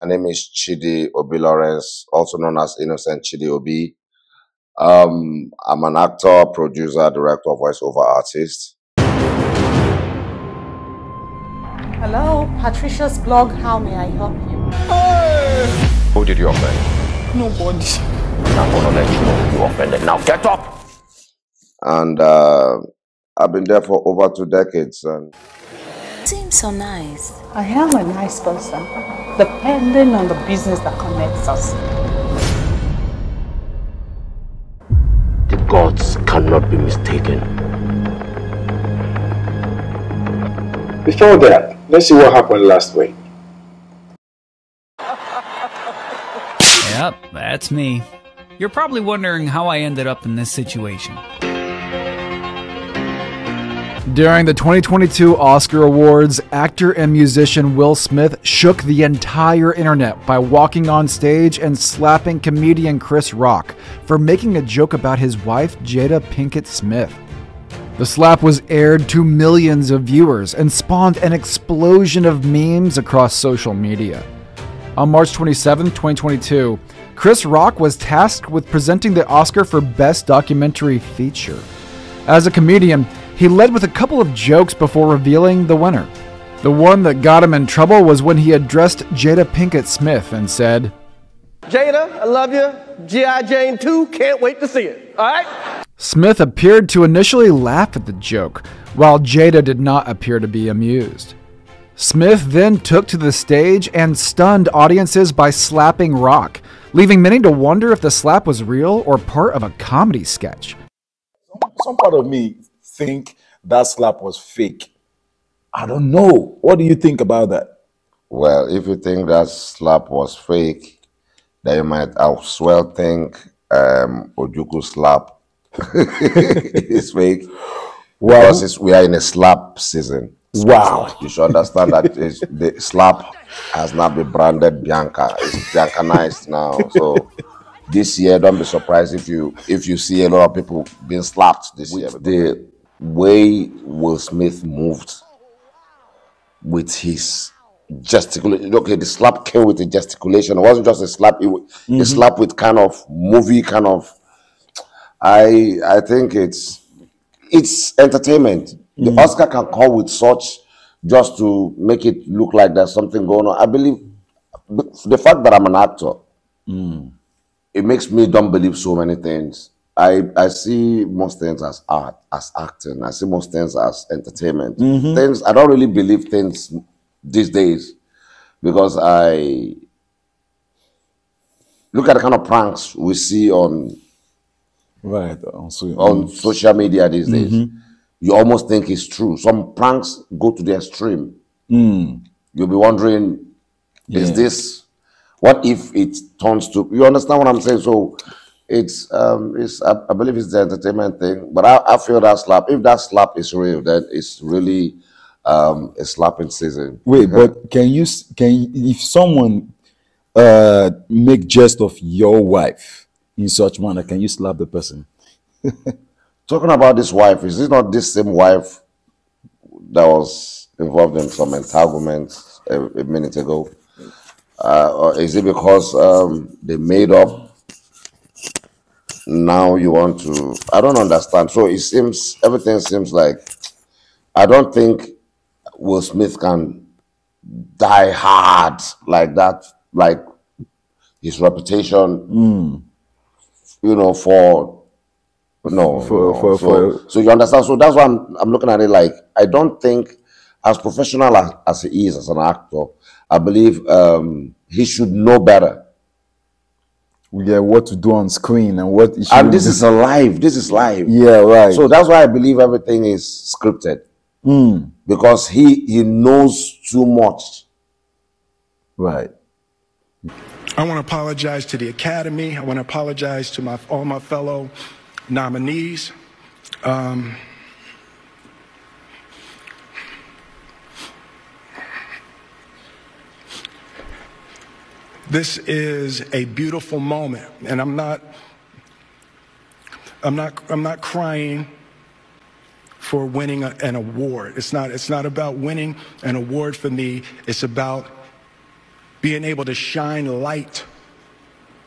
My name is Chidi Obi Lawrence, also known as Innocent Chidi Obi. Um, I'm an actor, producer, director, voiceover artist. Hello, Patricia's blog. How may I help you? Who did you offend? Nobody. I'm gonna let you know you offended. Now get up! And uh, I've been there for over two decades. And Seems so nice. I am a nice person, depending on the business that connects us. The gods cannot be mistaken. Before that, let's see what happened last week. Yep, that's me. You're probably wondering how I ended up in this situation. During the 2022 Oscar Awards, actor and musician Will Smith shook the entire internet by walking on stage and slapping comedian Chris Rock for making a joke about his wife, Jada Pinkett Smith. The slap was aired to millions of viewers and spawned an explosion of memes across social media. On March 27, 2022, Chris Rock was tasked with presenting the Oscar for Best Documentary Feature. As a comedian, he led with a couple of jokes before revealing the winner. The one that got him in trouble was when he addressed Jada Pinkett Smith and said, Jada, I love you. G.I. Jane 2, can't wait to see it. All right? Smith appeared to initially laugh at the joke, while Jada did not appear to be amused. Smith then took to the stage and stunned audiences by slapping Rock, leaving many to wonder if the slap was real or part of a comedy sketch. Some part of me think that slap was fake. I don't know. What do you think about that? well, if you think that slap was fake, then you might as well think um, Ojukwu slap is fake. Well, Because we are in a slap season. Wow. You should understand that the slap has now been branded Bianca. It's Biancanized now. So this year, don't be surprised if you if you see a lot of people being slapped this year. The way Will Smith moved with his gesticulation. Okay, the slap came with a gesticulation. It wasn't just a slap. It, wa- A mm-hmm. slap with kind of movie kind of. I I think it's it's entertainment. The mm-hmm. Oscar can come with such just to make it look like there's something going on. I believe the fact that I'm an actor, mm. it makes me don't believe so many things. I, I see most things as art, as acting. I see most things as entertainment. Mm-hmm. Things I don't really believe things these days because I look at the kind of pranks we see on Right. On, so, on social media these days. Mm-hmm. You almost think it's true. Some pranks go to the extreme. Mm. You'll be wondering, is Yeah. this? What if it turns to? You understand what I'm saying? So, it's um, it's I, I believe it's the entertainment thing. But I, I feel that slap. If that slap is real, then it's really um, a slapping season. Wait, but can you can if someone uh make jest of your wife in such manner, can you slap the person? Talking about this wife, is this not this same wife that was involved in some entanglements a, a minute ago? Uh, or is it because um, they made up? Now you want to? I don't understand. So it seems everything seems like I don't think Will Smith can die hard like that, like his reputation. You know, for no, For- no. for- so, for- so you understand. So that's why I'm, I'm looking at it like I don't think, as professional as, as he is as an actor, I believe um, he should know better. Yeah, what to do on screen and what it And this be- is alive. This is live. yeah, right. So that's why I believe everything is scripted because he he knows too much. right. I want to apologize to the Academy. I want to apologize to my, all my fellow nominees. Um, this is a beautiful moment, and I'm not. I'm not. I'm not crying for winning an award. It's not. It's not about winning an award for me. It's about being able to shine light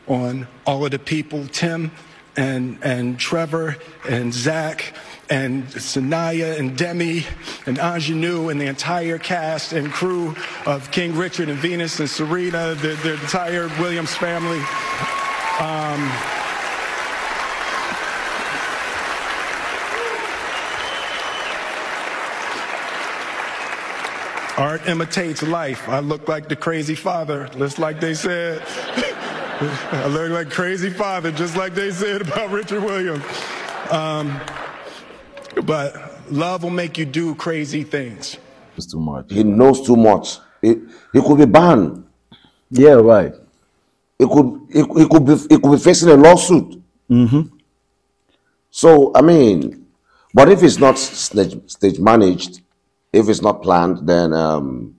on all of the people, Tim and, and Trevor and Zach and Saniyya and Demi and Aunjanue and the entire cast and crew of King Richard and Venus and Serena, the, the entire Williams family. Um, Art imitates life. I look like the crazy father, just like they said. I look like crazy father, just like they said about Richard Williams. Um, but love will make you do crazy things. It's too much. He knows too much. He, he could be banned. Yeah, right. He could he, he could be he could be facing a lawsuit. Mm-hmm. So I mean, but if it's not stage, stage managed, if it's not planned, then um,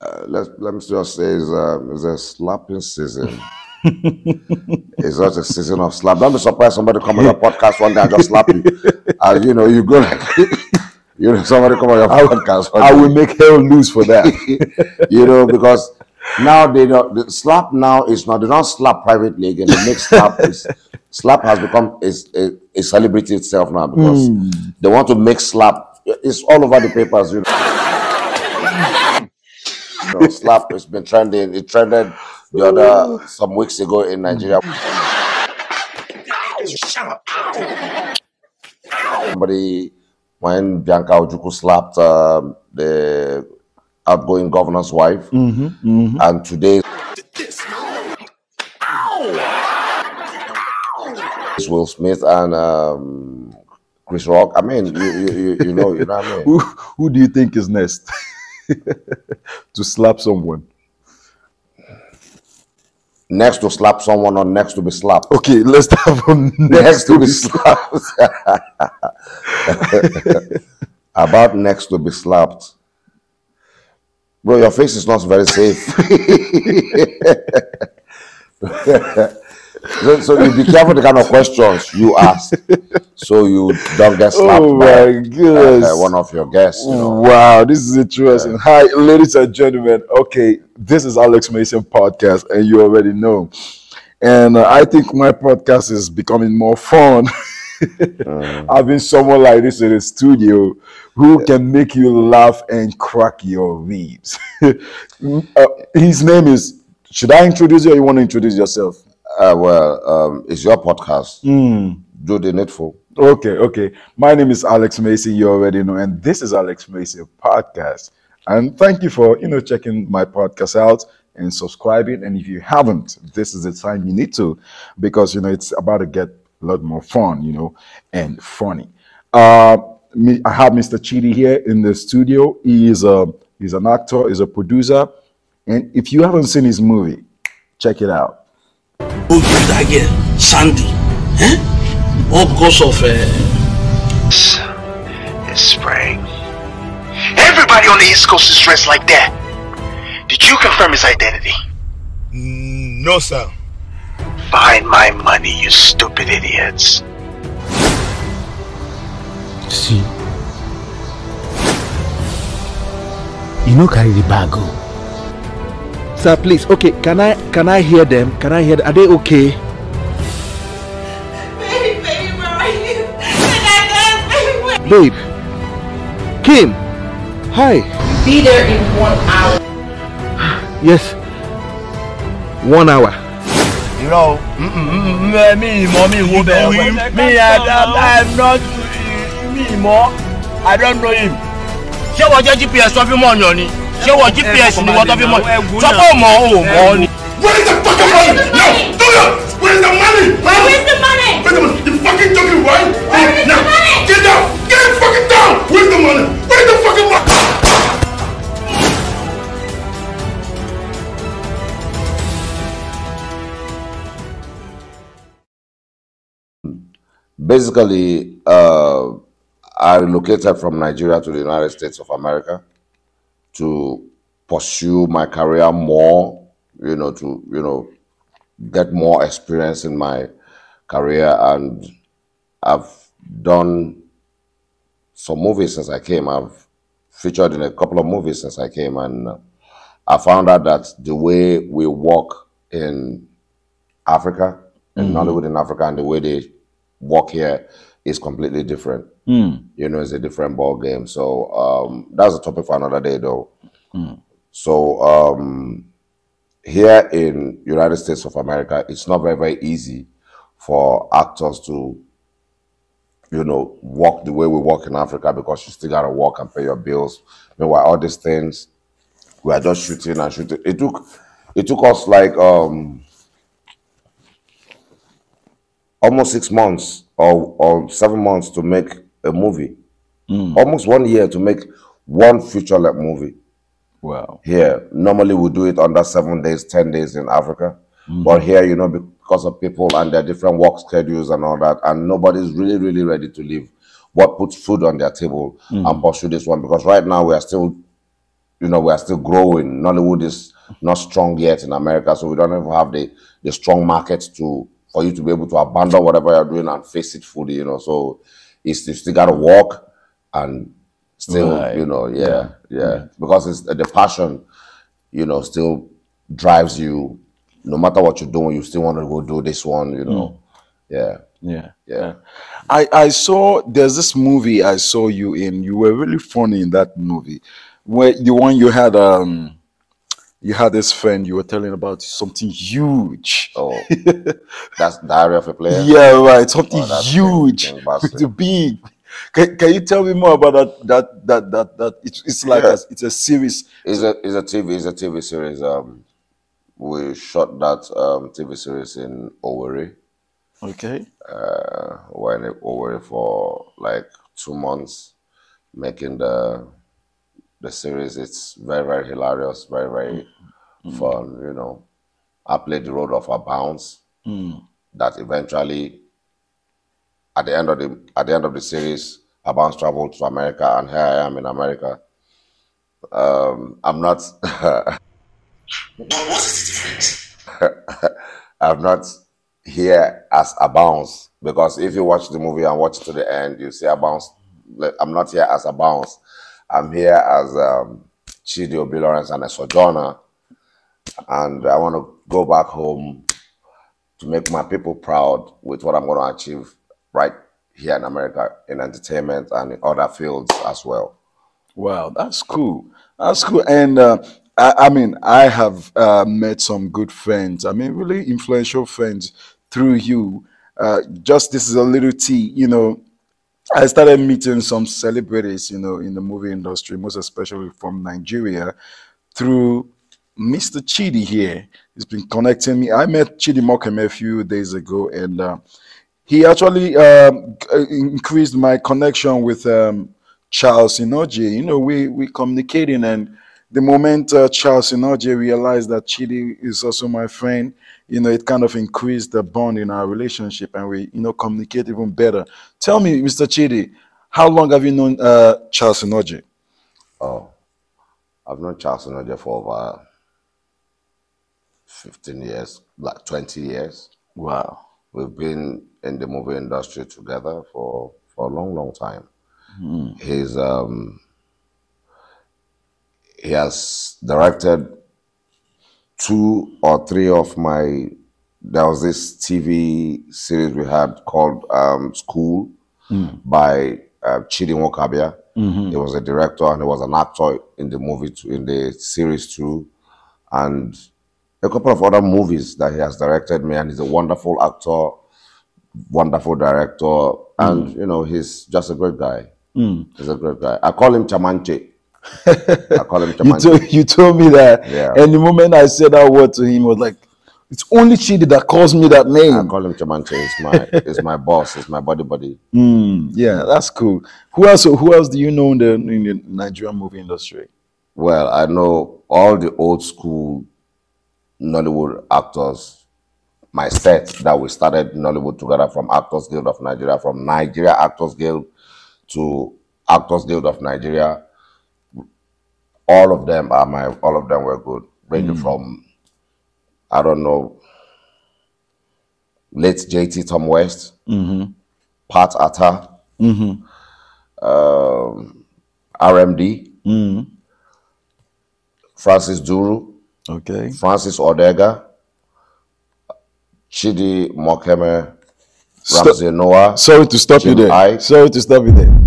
uh, let let me just say, is um, is a slapping season. it's not a season of slap. Don't be surprised somebody come on your podcast one day and just slap you. And you know, you go like you know, somebody come on your I, podcast. I will make hell loose for that. you know, because now they don't the slap now is not they don't slap privately again. They make slap is slap has become is a, a celebrity itself now because Hmm. they want to make slap it's all over the papers, you know. You know, slap has been trending. It trended the other some weeks ago in Nigeria. Somebody when Bianca Ojukwu slapped um, the outgoing governor's wife, Mm-hmm, and today it's Will Smith and um, Chris Rock. I mean, you, you, you, you know, you know what I mean. who, who do you think is next to slap someone? Next to slap someone or next to be slapped. Okay, let's have on Next to be slapped. About next to be slapped. Bro, your face is not very safe. so, so you be careful the kind of questions you ask, so you don't get slapped Oh by uh, one of your guests. You know. Wow, this is interesting. Hi, ladies and gentlemen. Okay, this is Alex Maison podcast, and you already know. And uh, I think my podcast is becoming more fun. Having someone like this in the studio who can make you laugh and crack your ribs. uh, his name is. Should I introduce you, or you want to introduce yourself? Uh, well, um, it's your podcast. Mm. Do the needful. Okay, okay. My name is Alex Maison. You already know, and this is Alex Maison podcast. And thank you for you know checking my podcast out and subscribing. And if you haven't, this is the time you need to, because you know it's about to get a lot more fun, you know, and funny. Uh, me, I have Mr. Chidi here in the studio. He is a he's an actor, he's a producer, and if you haven't seen his movie, check it out. Who is that girl? Sandy. Eh? All because of uh, It's spring. Everybody on the East Coast is dressed like that. Did you confirm his identity? no sir. Find my money, you stupid idiots. See. You know carry the bag go. Sir, please. Okay, can I can I hear them? Can I hear? Are they okay? Babe, Kim, hi. Be there in one hour. Yes. One hour. You know, me, mommy, wo bẹ me, I, I, I'm not me more. I don't know him. Ṣé wọ́n jẹ́ GPS tó fi mọ̀ ọ̀yàn ni? Ṣé wọ́n GPS ni wọ́n tó fi mọ̀? Sọ pé ò mọ̀ ò mọ̀ ni. Where's the fucking money? No, do it! Where's the money? Where's the money? Where's the money? You fucking joking, right? Where is the money? Get down! Get it fucking down! Where's the money? Where's the fucking money? Basically, uh, I relocated from Nigeria to the United States of America to pursue my career more, you know, to, you know, get more experience in my career. And I've done some movies since I came. I've featured in a couple of movies since I came, and I found out that the way we work in Africa, in Mhm. Nollywood in Africa, and the way they work here is completely different. Mm. You know, it's a different ball game. So um, that's a topic for another day, though. Mm. So um, here in United States of America, it's not very very easy for actors to, you know, walk the way we walk in Africa because you still gotta work and pay your bills. Meanwhile, all these things, we are just shooting and shooting. It took, it took us like um, almost six months or, or seven months to make a movie. Almost one year to make one feature length movie. Wow. Here, normally we do it under seven days, ten days in Africa. But here, you know, because of people and their different work schedules and all that, and nobody's really, really ready to leave what puts food on their table Mm. and pursue this one. Because right now we are still, you know, we are still growing. Nollywood is not strong yet in America, so we don't even have the the strong market to for you to be able to abandon whatever you're doing and face it fully, you know. So it's you still gotta walk and still, Right. you know, yeah, yeah, Because it's the passion, you know, still drives you. No matter what you're doing, you still want to go do this one, you know. Yeah, Yeah. yeah. I, I saw there's this movie I saw you in. You were really funny in that movie. Where the one you had um you had this friend you were telling about something huge. Oh, that's Diary of a Player. Yeah, right. Something Oh, huge. King Bastard. With the big. Can, can you tell me more about that? That that that that it's, it's like Yeah. a, it's a series. It's a it's a TV it's a TV series. Um, we shot that um TV series in Owerri. Okay. Uh, we're in Owerri for like two months, making the the series. It's very very hilarious, very very fun. You know, I played the role of a bounce Mm. that eventually, at the end of the at the end of the series, a bounce traveled to America, and here I am in America. Um, I'm not. but what is the difference? I'm not here as a bounce because if you watch the movie and watch it to the end, you see a bounce. I'm not here as a bounce. I'm here as um, Chidi Obi Lawrence and a sojourner, and I want to go back home to make my people proud with what I'm going to achieve right here in America in entertainment and in other fields as well. Wow, that's cool. That's cool. And uh, I, I mean, I have uh, met some good friends. I mean, really influential friends through you. Uh, just this is a little tea, you know. I started meeting some celebrities, you know, in the movie industry, most especially from Nigeria, through Mr. Chidi here. He's been connecting me. I met Chidi Mokeme a few days ago, and uh, he actually g- increased my connection with um, Charles Inojie. You know, we we communicating, and the moment uh, Charles Inojie realized that Chidi is also my friend, you know, it kind of increased the bond in our relationship, and we you know communicate even better. Tell me, Mr. Chidi, how long have you known uh, Charles Inojie? Oh, I've known Charles Inojie for over 15 years, like 20 years. Wow. We've been in the movie industry together for, for a long, long time. He's um he has directed two or three of my there was this TV series we had called um, School Mm. by uh, Chidi Nwokabia. Mhm. He was a director and he was an actor in the movie too, in the series too, and a couple of other movies that he has directed me. And he's a wonderful actor, wonderful director, and you know he's just a great guy. Mm. He's a great guy. I call him Chamanche. I call him You told, you told me that. Yeah. And the moment I said that word to him, I was like, it's only Chidi that calls me that name. I call him Chamanche. He's my, he's my boss. He's my buddy buddy. Mm, yeah, that's cool. Who else? Who else do you know in the in the Nigerian movie industry? Well, I know all the old school Nollywood actors. My set that we started Nollywood together from Actors Guild of Nigeria, from Nigeria Actors Guild to Actors Guild of Nigeria. All of them are my. All of them were good, ranging from I don't know, late JT Tom West, Mm-hmm. Pat Attah, Mm-hmm. um, RMD. Mm. Francis Duru, Okay. Francis Odega, Chidi Mokeme, Ramsey Nouah. Sorry to stop you there. Ike. Sorry to stop you there.